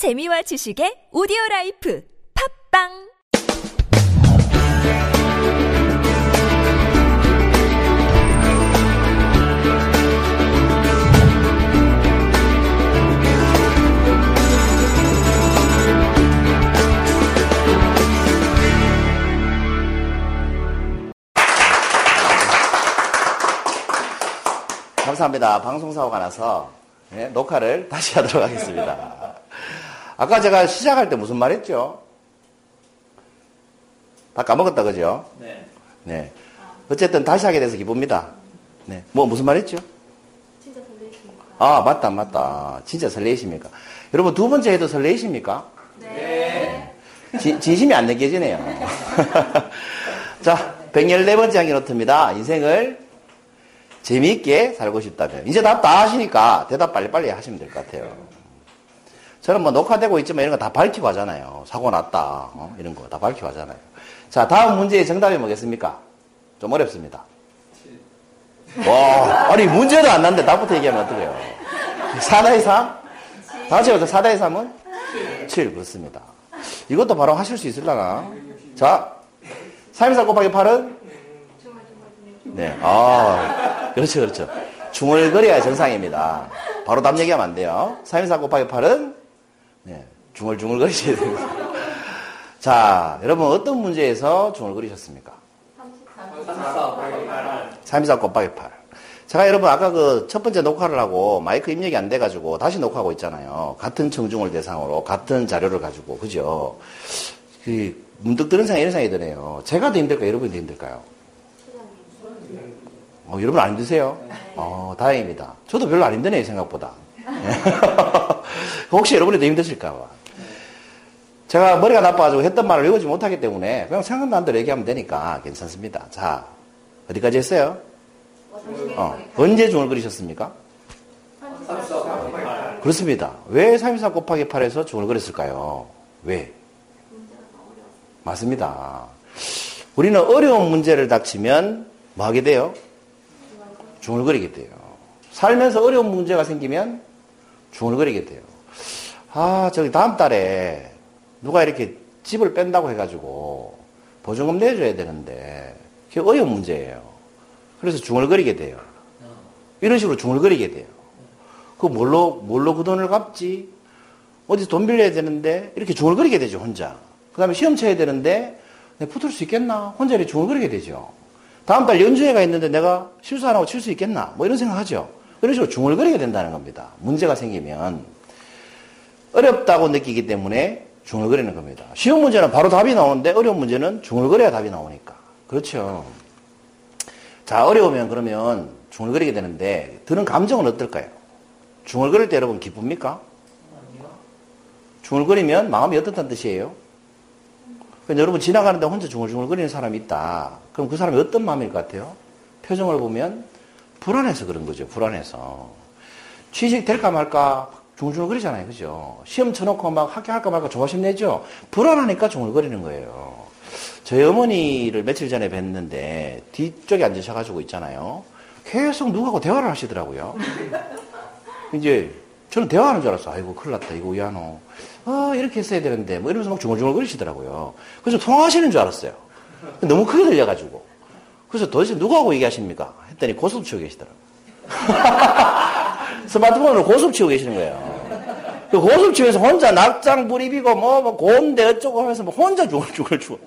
재미와 지식의 오디오 라이프 팝빵 감사합니다. 방송사고가 나서 네, 녹화를 다시 하도록 하겠습니다. 아까 제가 시작할 때 무슨 말 했죠? 다 까먹었다, 그죠? 네. 네. 어쨌든 다시 하게 돼서 기쁩니다. 네. 뭐, 무슨 말 했죠? 진짜 설레십니까? 아, 맞다, 맞다. 진짜 설레이십니까? 여러분, 두 번째 해도 설레이십니까? 네. 지- 진심이 안 느껴지네요. 자, 114번째 항기 노트입니다. 인생을 재미있게 살고 싶다면. 이제 답 다 하시니까 대답 빨리빨리 하시면 될 것 같아요. 저는 뭐 녹화되고 있지만 이런 거 다 밝히고 하잖아요. 사고 났다. 어? 이런 거 다 밝히고 하잖아요. 자, 다음 문제의 정답이 뭐겠습니까? 좀 어렵습니다. 와, 아니, 문제도 안 났는데 답부터 얘기하면 어떡해요? 4다의 3? 다 같이 해보자. 4다의 3은? 7, 그렇습니다. 이것도 바로 하실 수 있을라나? 자, 324 곱하기 8은? 정말 정말 정말 네. 아, 그렇죠, 그렇죠. 중얼거려야 정상입니다. 바로 답 얘기하면 안 돼요. 324 곱하기 8은? 네. 중얼중얼거리셔야 됩니다. 자, 여러분 어떤 문제에서 중얼거리셨습니까? 324 곱하기 8. 제가 여러분 아까 그 첫 번째 녹화를 하고 마이크 입력이 안 돼가지고 다시 녹화하고 있잖아요. 같은 청중을 대상으로 같은 자료를 가지고 그죠? 그 문득 드는 생각이 이런 생각이 드네요. 제가 더 힘들까요? 여러분이 더 힘들까요? 어, 여러분 안 힘드세요? 어, 다행입니다. 저도 별로 안 힘드네요, 생각보다. 혹시 여러분이 더 힘드실까봐. 제가 머리가 나빠가지고 했던 말을 외우지 못하기 때문에 그냥 생각나는 대로 얘기하면 되니까 괜찮습니다. 자, 어디까지 했어요? 어, 언제 중얼거리셨습니까? 그렇습니다. 왜324 곱하기 8에서 중얼거렸을까요? 왜? 맞습니다. 우리는 어려운 문제를 닥치면 뭐 하게 돼요? 중얼거리게 돼요. 살면서 어려운 문제가 생기면 중얼거리게 돼요. 아, 저기 다음 달에 누가 이렇게 집을 뺀다고 해가지고 보증금 내줘야 되는데 그게 어려운 문제예요. 그래서 중얼거리게 돼요. 이런 식으로 중얼거리게 돼요. 그 뭘로, 뭘로 그 돈을 갚지? 어디서 돈 빌려야 되는데 이렇게 중얼거리게 되죠, 혼자. 그 다음에 시험 쳐야 되는데 내가 붙을 수 있겠나? 혼자 이렇게 중얼거리게 되죠. 다음 달 연주회가 있는데 내가 실수 안 하고 칠 수 있겠나? 뭐 이런 생각 하죠. 이런 식으로 중얼거리게 된다는 겁니다. 문제가 생기면. 어렵다고 느끼기 때문에 중얼거리는 겁니다. 쉬운 문제는 바로 답이 나오는데 어려운 문제는 중얼거려야 답이 나오니까. 그렇죠. 자, 어려우면 그러면 중얼거리게 되는데 드는 감정은 어떨까요? 중얼거릴 때 여러분 기쁩니까? 중얼거리면 마음이 어떻다는 뜻이에요? 근데 여러분 지나가는데 혼자 중얼중얼거리는 사람이 있다. 그럼 그 사람이 어떤 마음일 것 같아요? 표정을 보면 불안해서 그런 거죠. 불안해서. 취직 될까 말까 중얼중얼거리잖아요. 그죠? 시험 쳐놓고 막 합격할까 말까 조바심 내죠? 불안하니까 중얼거리는 거예요. 저희 어머니를 며칠 전에 뵀는데 뒤쪽에 앉으셔가지고 있잖아요. 계속 누구하고 대화를 하시더라고요. 이제 저는 대화하는 줄 알았어. 아이고 큰일 났다. 이거 왜하노 아 이렇게 했어야 되는데 뭐 이러면서 막 중얼중얼거리시더라고요. 그래서 통화하시는 줄 알았어요. 너무 크게 들려가지고. 그래서 도대체 누구하고 얘기하십니까? 했더니 고스톱 치고 계시더라고요. 스마트폰으로 고스톱 치고 계시는 거예요. 그 치면서 혼자 낙장 불입이고 뭐, 뭐 고운데 어쩌고 하면서 뭐 혼자 중얼중얼 중얼.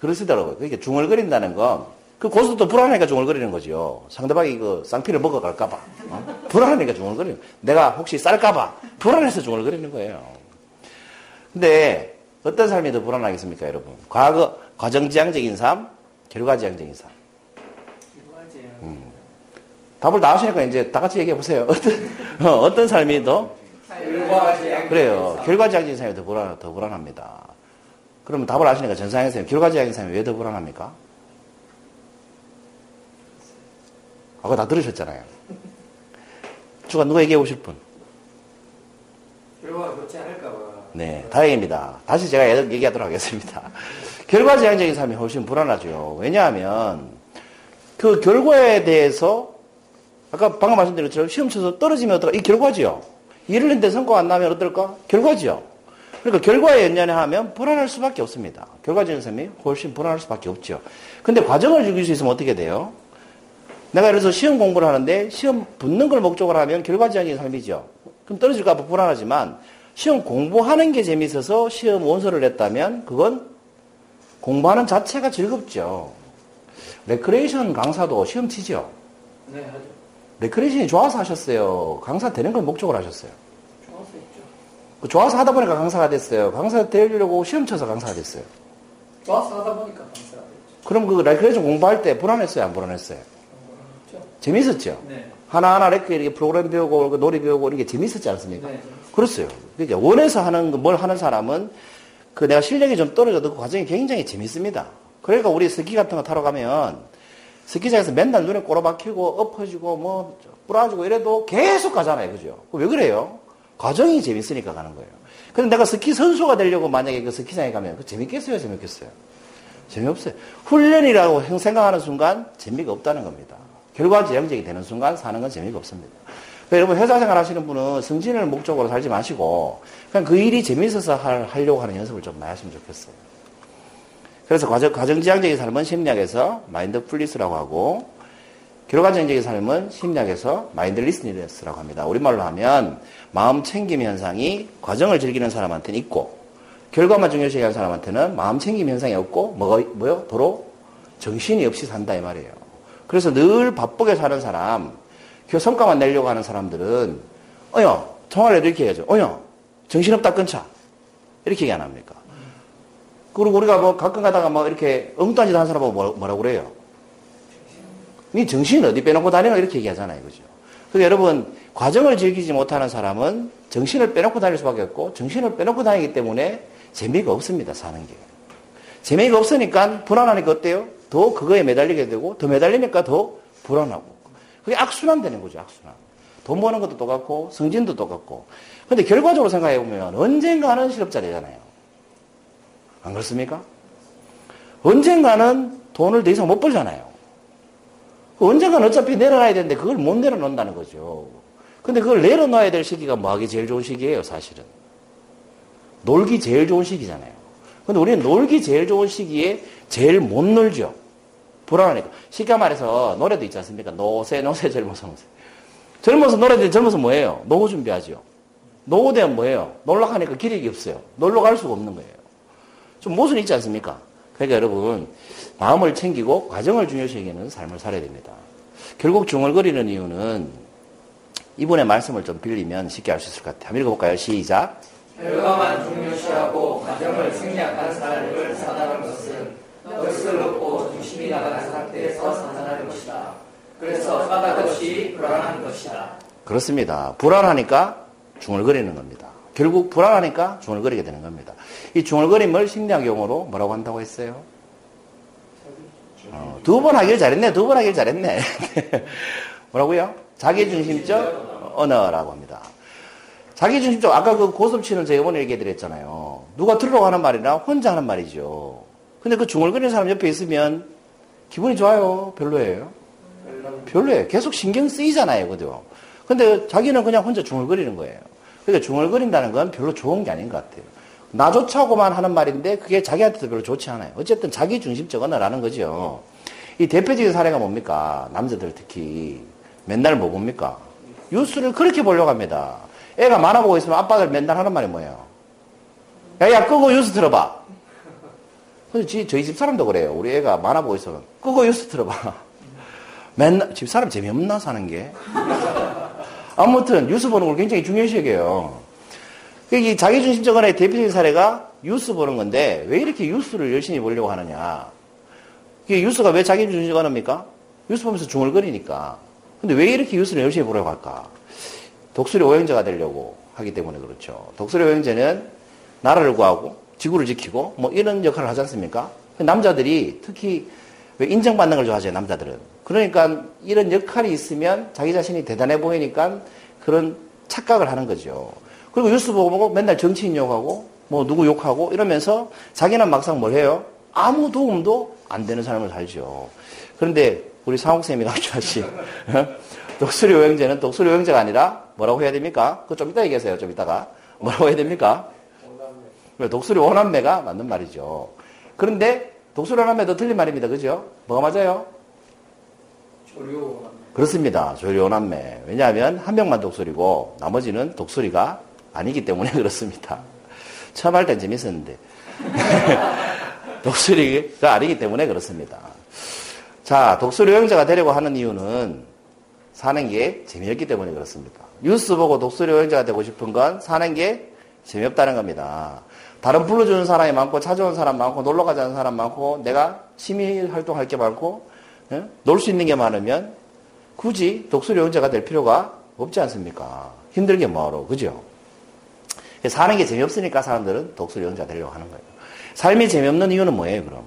그러시더라고요. 그러니까 중얼거린다는 건, 그 고스톱도 불안하니까 중얼거리는 거죠. 상대방이 그 쌍피를 먹어갈까봐. 어? 불안하니까 중얼거리는 거예요. 내가 혹시 쌀까봐. 불안해서 중얼거리는 거예요. 근데 어떤 삶이 더 불안하겠습니까, 여러분? 과거, 과정지향적인 삶, 결과지향적인 삶. 음. 답을 다 하시니까 이제 다 같이 얘기해 보세요. 어떤, 어, 어떤 삶이 더? 그래요. 결과지향적인 삶이 더 불안, 더 불안합니다. 그러면 답을 아시니까 전상현 선생님, 결과지향적인 삶이 왜 더 불안합니까? 아까 다 들으셨잖아요. 주가 누가 얘기해 보실 분? 결과가 좋지 않을까봐. 네, 다행입니다. 다시 제가 얘기하도록 하겠습니다. 결과지향적인 삶이 훨씬 불안하죠. 왜냐하면 그 결과에 대해서 아까 방금 말씀드린 것처럼 시험 쳐서 떨어지면 어떡하 이 결과지요. 했는데 성과가 안 나면 어떨까? 결과지요. 그러니까 결과에 연연하면 불안할 수밖에 없습니다. 결과적인 삶이 훨씬 불안할 수밖에 없죠. 근데 과정을 즐길 수 있으면 어떻게 돼요? 내가 예를 들어서 시험 공부를 하는데 시험 붙는 걸 목적으로 하면 결과지향적인 삶이죠. 그럼 떨어질까 봐 불안하지만 시험 공부하는 게 재미있어서 시험 원서를 냈다면 그건 공부하는 자체가 즐겁죠. 레크레이션 강사도 시험 치죠. 네, 하죠. 레크레이션이 좋아서 하셨어요. 강사 되는 걸 목적으로 하셨어요. 좋아서. 그 좋아서 하다 보니까 강사가 됐어요. 강사 되려고 시험 쳐서 강사가 됐어요. 좋아서 하다 보니까 강사가 됐죠. 그럼 그 레크레이션 공부할 때 불안했어요? 안 불안했어요? 그렇죠? 재밌었죠? 네. 하나하나 레크 이렇게 프로그램 배우고 그 놀이 배우고 이게 재밌었지 않습니까? 네. 그렇어요. 그러니까 원해서 하는 거, 뭘 하는 사람은 그 내가 실력이 좀 떨어져도 그 과정이 굉장히 재밌습니다. 그러니까 우리 스키 같은 거 타러 가면 스키장에서 맨날 눈에 꼬라박히고 엎어지고 뭐 부러지고 이래도 계속 가잖아요. 그죠? 왜 그래요? 과정이 재밌으니까 가는 거예요. 근데 내가 스키 선수가 되려고 만약에 그 스키장에 가면 그 재밌겠어요? 재밌겠어요? 재미없어요. 훈련이라고 생각하는 순간 재미가 없다는 겁니다. 결과 지향적이 되는 순간 사는 건 재미가 없습니다. 그러니까 여러분 회사 생활 하시는 분은 승진을 목적으로 살지 마시고 그냥 그 일이 재미있어서 할, 하려고 하는 연습을 좀 많이 하시면 좋겠어요. 그래서 과정, 과정 지향적인 삶은 심리학에서 mindfulness라고 하고 결과적인 삶은 심리학에서 mindlessness라고 합니다. 우리말로 하면 마음 챙김 현상이 과정을 즐기는 사람한테는 있고 결과만 중요시하는 사람한테는 마음 챙김 현상이 없고 뭐가 뭐요? 도로 정신이 없이 산다 이 말이에요. 그래서 늘 바쁘게 사는 사람, 그 성과만 내려고 하는 사람들은 어여 통화를 해도 이렇게 해야죠. 어여 정신없다 끊자 이렇게 얘기 안 합니까? 그리고 우리가 뭐 가끔 가다가 뭐 이렇게 엉뚱한 짓 하는 사람 보고 뭐- 뭐라고 그래요? 니 정신 어디 빼놓고 다니나 이렇게 얘기하잖아요. 그죠? 그래서 여러분, 과정을 즐기지 못하는 사람은 정신을 빼놓고 다닐 수밖에 없고, 정신을 빼놓고 다니기 때문에 재미가 없습니다, 사는 게. 재미가 없으니까 불안하니까 어때요? 더 그거에 매달리게 되고, 더 매달리니까 더 불안하고. 그게 악순환 되는 거죠, 악순환. 돈 버는 것도 똑같고, 승진도 똑같고. 근데 결과적으로 생각해 보면 언젠가는 실업자리잖아요. 안 그렇습니까? 언젠가는 돈을 더 이상 못 벌잖아요. 언젠가는 어차피 내려놔야 되는데 그걸 못 내려놓는다는 거죠. 근데 그걸 내려놔야 될 시기가 뭐 하기 제일 좋은 시기예요, 사실은. 놀기 제일 좋은 시기잖아요. 근데 우리는 놀기 제일 좋은 시기에 제일 못 놀죠. 불안하니까. 쉽게 말해서 노래도 있지 않습니까? 노세, 노세, 젊어서, 노세. 젊어서 노래들 젊어서 뭐예요? 노후 준비하죠. 노후 되면 뭐예요? 놀러 가니까 기력이 없어요. 놀러 갈 수가 없는 거예요. 좀 모순이 있지 않습니까? 그러니까 여러분, 마음을 챙기고 과정을 중요시 여기는 삶을 살아야 됩니다. 결국 중얼거리는 이유는 이분의 말씀을 좀 빌리면 쉽게 알 수 있을 것 같아요. 한번 읽어볼까요? 시작. 결과만 중요시하고 과정을 생략한 삶을 사는 것은 넋을 놓고 중심이 나가는 상태에서 산산하는 것이다. 그래서 까닭없이 불안한 것이다. 그렇습니다. 불안하니까 중얼거리는 겁니다. 결국 불안하니까 중얼거리게 되는 겁니다. 이 중얼거림을 심리학 용어로 뭐라고 한다고 했어요? 어, 두번 하길 잘했네. 두 번 하길 잘했네. 뭐라고요? 자기중심적 언어라고 합니다. 자기중심적 아까 그 고섭치는 제가 이번에 얘기해 드렸잖아요. 누가 들으라고 하는 말이나 혼자 하는 말이죠. 근데 그 중얼거리는 사람 옆에 있으면 기분이 좋아요? 별로예요? 별로예요. 계속 신경 쓰이잖아요. 그죠? 근데 자기는 그냥 혼자 중얼거리는 거예요. 그러니까 중얼거린다는 건 별로 좋은 게 아닌 것 같아요. 나조차고만 하는 말인데 그게 자기한테도 별로 좋지 않아요. 어쨌든 자기 중심적 언어라는 거죠. 이 대표적인 사례가 뭡니까? 남자들 특히 맨날 뭐 봅니까? 뉴스를 그렇게 보려고 합니다. 애가 만화 보고 있으면 아빠들 맨날 하는 말이 뭐예요? 야, 야, 끄고 뉴스 틀어봐. 지- 저희 집 사람도 그래요. 우리 애가 만화 보고 있으면 끄고 뉴스 틀어봐. 맨날 집 사람 재미없나 사는 게? 아무튼 뉴스 보는 걸 굉장히 중요시 여겨요. 이 자기중심적 언어의 대표적인 사례가 뉴스 보는 건데 왜 이렇게 뉴스를 열심히 보려고 하느냐? 이게 뉴스가 왜 자기중심적 언어입니까? 뉴스 보면서 중얼거리니까. 근데 왜 이렇게 뉴스를 열심히 보려고 할까? 독수리 오형제가 되려고 하기 때문에 그렇죠. 독수리 오형제는 나라를 구하고 지구를 지키고 뭐 이런 역할을 하지 않습니까? 남자들이 특히 왜 인정받는 걸 좋아하죠, 남자들은. 그러니까 이런 역할이 있으면 자기 자신이 대단해 보이니까 그런 착각을 하는 거죠. 그리고 뉴스 보고 맨날 정치인 욕하고 뭐 누구 욕하고 이러면서 자기는 막상 뭘 해요? 아무 도움도 안 되는 삶을 살죠. 그런데 우리 상옥쌤이 가르쳐하신 독수리 오형제는 독수리 오형제가 아니라 뭐라고 해야 됩니까? 그거 좀 이따 얘기하세요. 좀 이따가. 뭐라고 해야 됩니까? 독수리 오남매가 맞는 말이죠. 그런데 독수리 오남매도 틀린 말입니다. 그죠? 뭐가 맞아요? 그렇습니다. 조리 오남매. 왜냐하면 한 명만 독수리고 나머지는 독수리가 아니기 때문에 그렇습니다. 처음 할 땐 재밌었는데. 독수리가 아니기 때문에 그렇습니다. 자, 독수리 여행자가 되려고 하는 이유는 사는 게 재미없기 때문에 그렇습니다. 뉴스 보고 독수리 여행자가 되고 싶은 건 사는 게 재미없다는 겁니다. 다른 불러주는 사람이 많고 찾아온 사람 많고 놀러 가자는 사람 많고 내가 취미 활동할 게 많고 예? 놀수 있는 게 많으면 굳이 독수리 여행자가 될 필요가 없지 않습니까? 힘들게 뭐하러 그죠? 사는 게 재미없으니까 사람들은 독수리 여행자 되려고 하는 거예요. 삶이 재미없는 이유는 뭐예요, 그럼?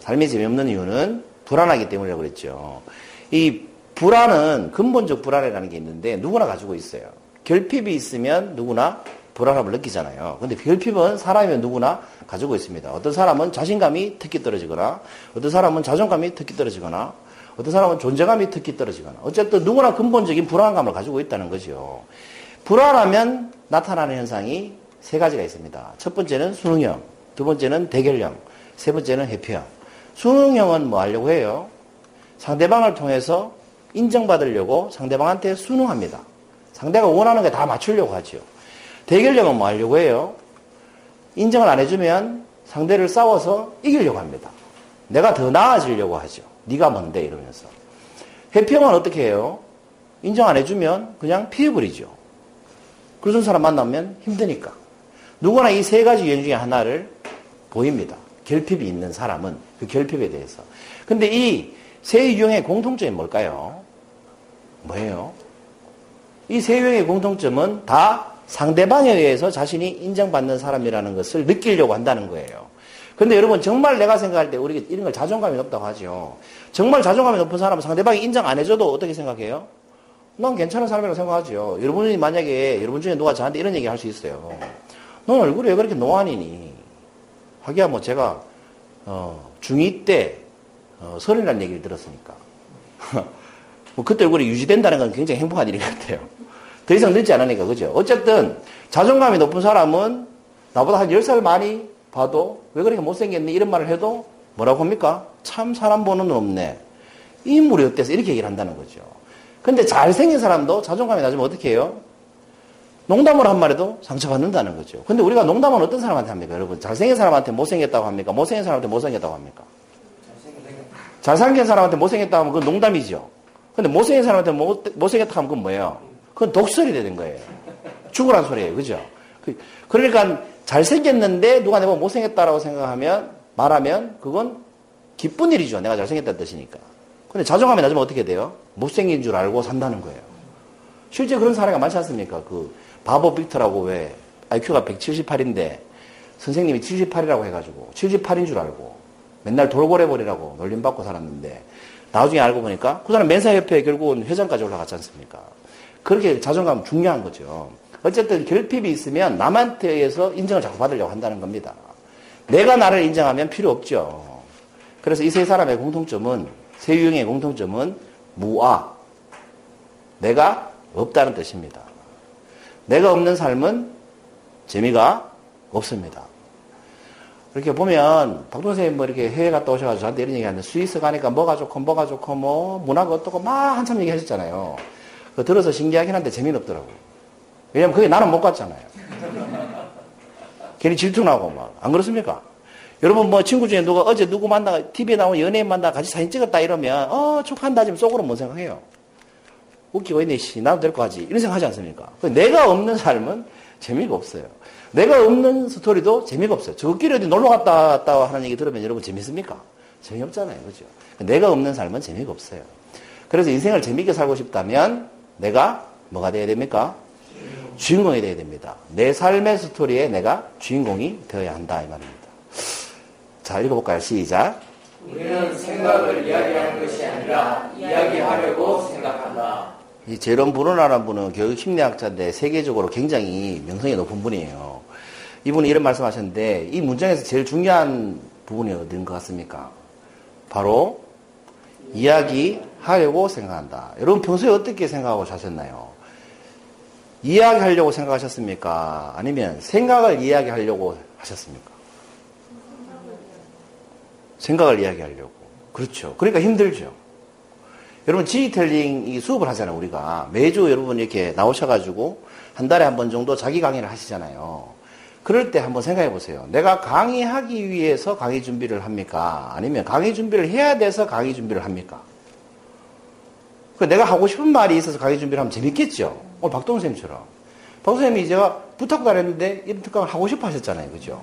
삶이 재미없는 이유는 불안하기 때문이라고 그랬죠. 이 불안은 근본적 불안이라는 게 있는데 누구나 가지고 있어요. 결핍이 있으면 누구나 불안함을 느끼잖아요. 근데 결핍은 사람이면 누구나 가지고 있습니다. 어떤 사람은 자신감이 특히 떨어지거나, 어떤 사람은 자존감이 특히 떨어지거나, 어떤 사람은 존재감이 특히 떨어지거나, 어쨌든 누구나 근본적인 불안감을 가지고 있다는 거죠. 불안하면 나타나는 현상이 세 가지가 있습니다. 첫 번째는 수능형, 두 번째는 대결형, 세 번째는 회피형. 수능형은 뭐 하려고 해요? 상대방을 통해서 인정받으려고 상대방한테 수능합니다. 상대가 원하는 게 다 맞추려고 하죠. 대결력은 뭐 하려고 해요? 인정을 안 해주면 상대를 싸워서 이기려고 합니다. 내가 더 나아지려고 하죠. 네가 뭔데 이러면서. 회평은 어떻게 해요? 인정 안 해주면 그냥 피해버리죠. 그런 사람 만나면 힘드니까. 누구나 이 세 가지 유형 중에 하나를 보입니다. 결핍이 있는 사람은 그 결핍에 대해서. 근데 이 세 유형의 공통점이 뭘까요? 뭐예요? 이 세 유형의 공통점은 다 상대방에 의해서 자신이 인정받는 사람이라는 것을 느끼려고 한다는 거예요. 근데 여러분 정말 내가 생각할 때 우리 이런 걸 자존감이 높다고 하죠. 정말 자존감이 높은 사람은 상대방이 인정 안 해줘도 어떻게 생각해요? 난 괜찮은 사람이라고 생각하죠. 여러분이 만약에 여러분 중에 누가 저한테 이런 얘기 할 수 있어요. 넌 얼굴이 왜 그렇게 노안이니? 하기야 뭐 제가 어, 중2 때 어, 서른이라는 얘기를 들었으니까. 뭐 그때 얼굴이 유지된다는 건 굉장히 행복한 일인 것 같아요. 더 이상 늦지 않으니까, 그죠? 어쨌든, 자존감이 높은 사람은 나보다 한 10살 많이 봐도 왜 그렇게 못생겼니? 이런 말을 해도 뭐라고 합니까? 참 사람 보는 눈 없네. 인물이 어때서 이렇게 얘기를 한다는 거죠. 근데 잘생긴 사람도 자존감이 낮으면 어떻게 해요? 농담을 한 말에도 상처받는다는 거죠. 근데 우리가 농담은 어떤 사람한테 합니까? 여러분, 잘생긴 사람한테 못생겼다고 합니까? 못생긴 사람한테 못생겼다고 합니까? 잘생긴 사람한테 못생겼다고 하면 그건 농담이죠. 근데 못생긴 사람한테 못, 못생겼다고 하면 그건 뭐예요? 그건 독설이 되는 거예요. 죽으란 소리예요. 그죠? 그, 그러니까 잘생겼는데 누가 내가 못생겼다라고 생각하면 말하면 그건 기쁜 일이죠. 내가 잘생겼다는 뜻이니까. 근데 자존감이 낮으면 어떻게 돼요? 못생긴 줄 알고 산다는 거예요. 실제 그런 사례가 많지 않습니까? 그 바보 빅터라고 왜 IQ가 178인데 선생님이 78이라고 해가지고 78인 줄 알고 맨날 돌고래버리라고 놀림받고 살았는데 나중에 알고 보니까 그 사람 멘사협회에 결국은 회장까지 올라갔지 않습니까? 그렇게 자존감 중요한 거죠. 어쨌든 결핍이 있으면 남한테 의해서 인정을 자꾸 받으려고 한다는 겁니다. 내가 나를 인정하면 필요 없죠. 그래서 이 세 사람의 공통점은, 세 유형의 공통점은 무아. 내가 없다는 뜻입니다. 내가 없는 삶은 재미가 없습니다. 이렇게 보면 박동생님 뭐 이렇게 해외 갔다 오셔가지고 저한테 이런 얘기 하는데 스위스 가니까 뭐가 좋고 뭐가 좋고 뭐 문화가 어떻고 막 한참 얘기 하셨잖아요. 그 들어서 신기하긴 한데 재미는 없더라고요. 왜냐면 그게 나는 못 갔잖아요. 괜히 질투나고 막. 안 그렇습니까? 여러분 뭐 친구 중에 누가 어제 누구 만나 TV에 나온 연예인 만나 같이 사진 찍었다 이러면 어 축한다 하지만 속으로 뭔 생각해요? 웃기고 있네 씨 나도 될 거 하지 이런 생각 하지 않습니까? 내가 없는 삶은 재미가 없어요. 내가 없는 스토리도 재미가 없어요. 저끼리 어디 놀러 갔다 왔다 하는 얘기 들으면 여러분 재밌습니까? 재미없잖아요. 그죠? 내가 없는 삶은 재미가 없어요. 그래서 인생을 재미있게 살고 싶다면 내가 뭐가 돼야 됩니까? 주인공이 돼야 됩니다. 내 삶의 스토리에 내가 주인공이 되어야 한다 이 말입니다. 자 읽어볼까요? 시작. 우리는 생각을 이야기하는 것이 아니라 이야기하려고 생각한다. 이 제롬 브루나라는 분은 교육 심리학자인데 세계적으로 굉장히 명성이 높은 분이에요. 이분이 이런 말씀하셨는데 이 문장에서 제일 중요한 부분이 어딘 것 같습니까? 바로 이야기 하려고 생각한다. 여러분 평소에 어떻게 생각하고 사셨나요? 이야기하려고 생각하셨습니까? 아니면 생각을 이야기하려고 하셨습니까? 생각을 이야기하려고. 그렇죠. 그러니까 힘들죠. 여러분 지휘텔링 이 수업을 하잖아요. 우리가 매주 여러분 이렇게 나오셔가지고 한 달에 한 번 정도 자기 강의를 하시잖아요. 그럴 때 한번 생각해 보세요. 내가 강의하기 위해서 강의 준비를 합니까? 아니면 강의 준비를 해야 돼서 강의 준비를 합니까? 그 내가 하고 싶은 말이 있어서 강의 준비를 하면 재밌겠죠? 오늘 박동훈 선생님처럼. 박동훈 선생님이 제가 했는데 이런 특강을 하고 싶어 하셨잖아요. 그죠?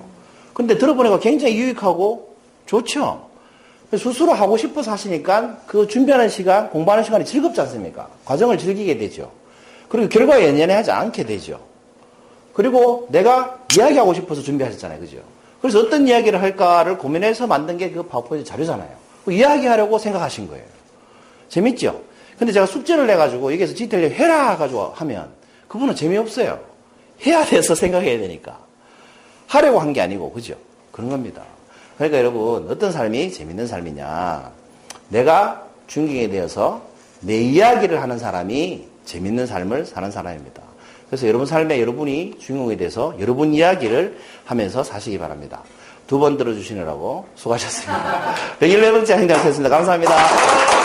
근데 들어보니까 굉장히 유익하고 좋죠? 스스로 하고 싶어서 하시니까 그 준비하는 시간, 공부하는 시간이 즐겁지 않습니까? 과정을 즐기게 되죠. 그리고 결과에 연연해 하지 않게 되죠. 그리고 내가 이야기하고 싶어서 준비하셨잖아요. 그죠? 그래서 어떤 이야기를 할까를 고민해서 만든 게 그 파워포인트 자료잖아요. 그 이야기하려고 생각하신 거예요. 재밌죠? 근데 제가 숙제를 내가지고 여기서 지텔리 해라 가지고 하면 그분은 재미없어요. 해야 돼서 생각해야 되니까. 하려고 한 게 아니고, 그죠? 그런 겁니다. 그러니까 여러분, 어떤 삶이 재밌는 삶이냐. 내가 중경에 대해서 내 이야기를 하는 사람이 재밌는 삶을 사는 사람입니다. 그래서 여러분 삶에 여러분이 주인공에 대해서 여러분 이야기를 하면서 사시기 바랍니다. 두 번 들어주시느라고 수고하셨습니다. 111번째 행정했습니다. 감사합니다.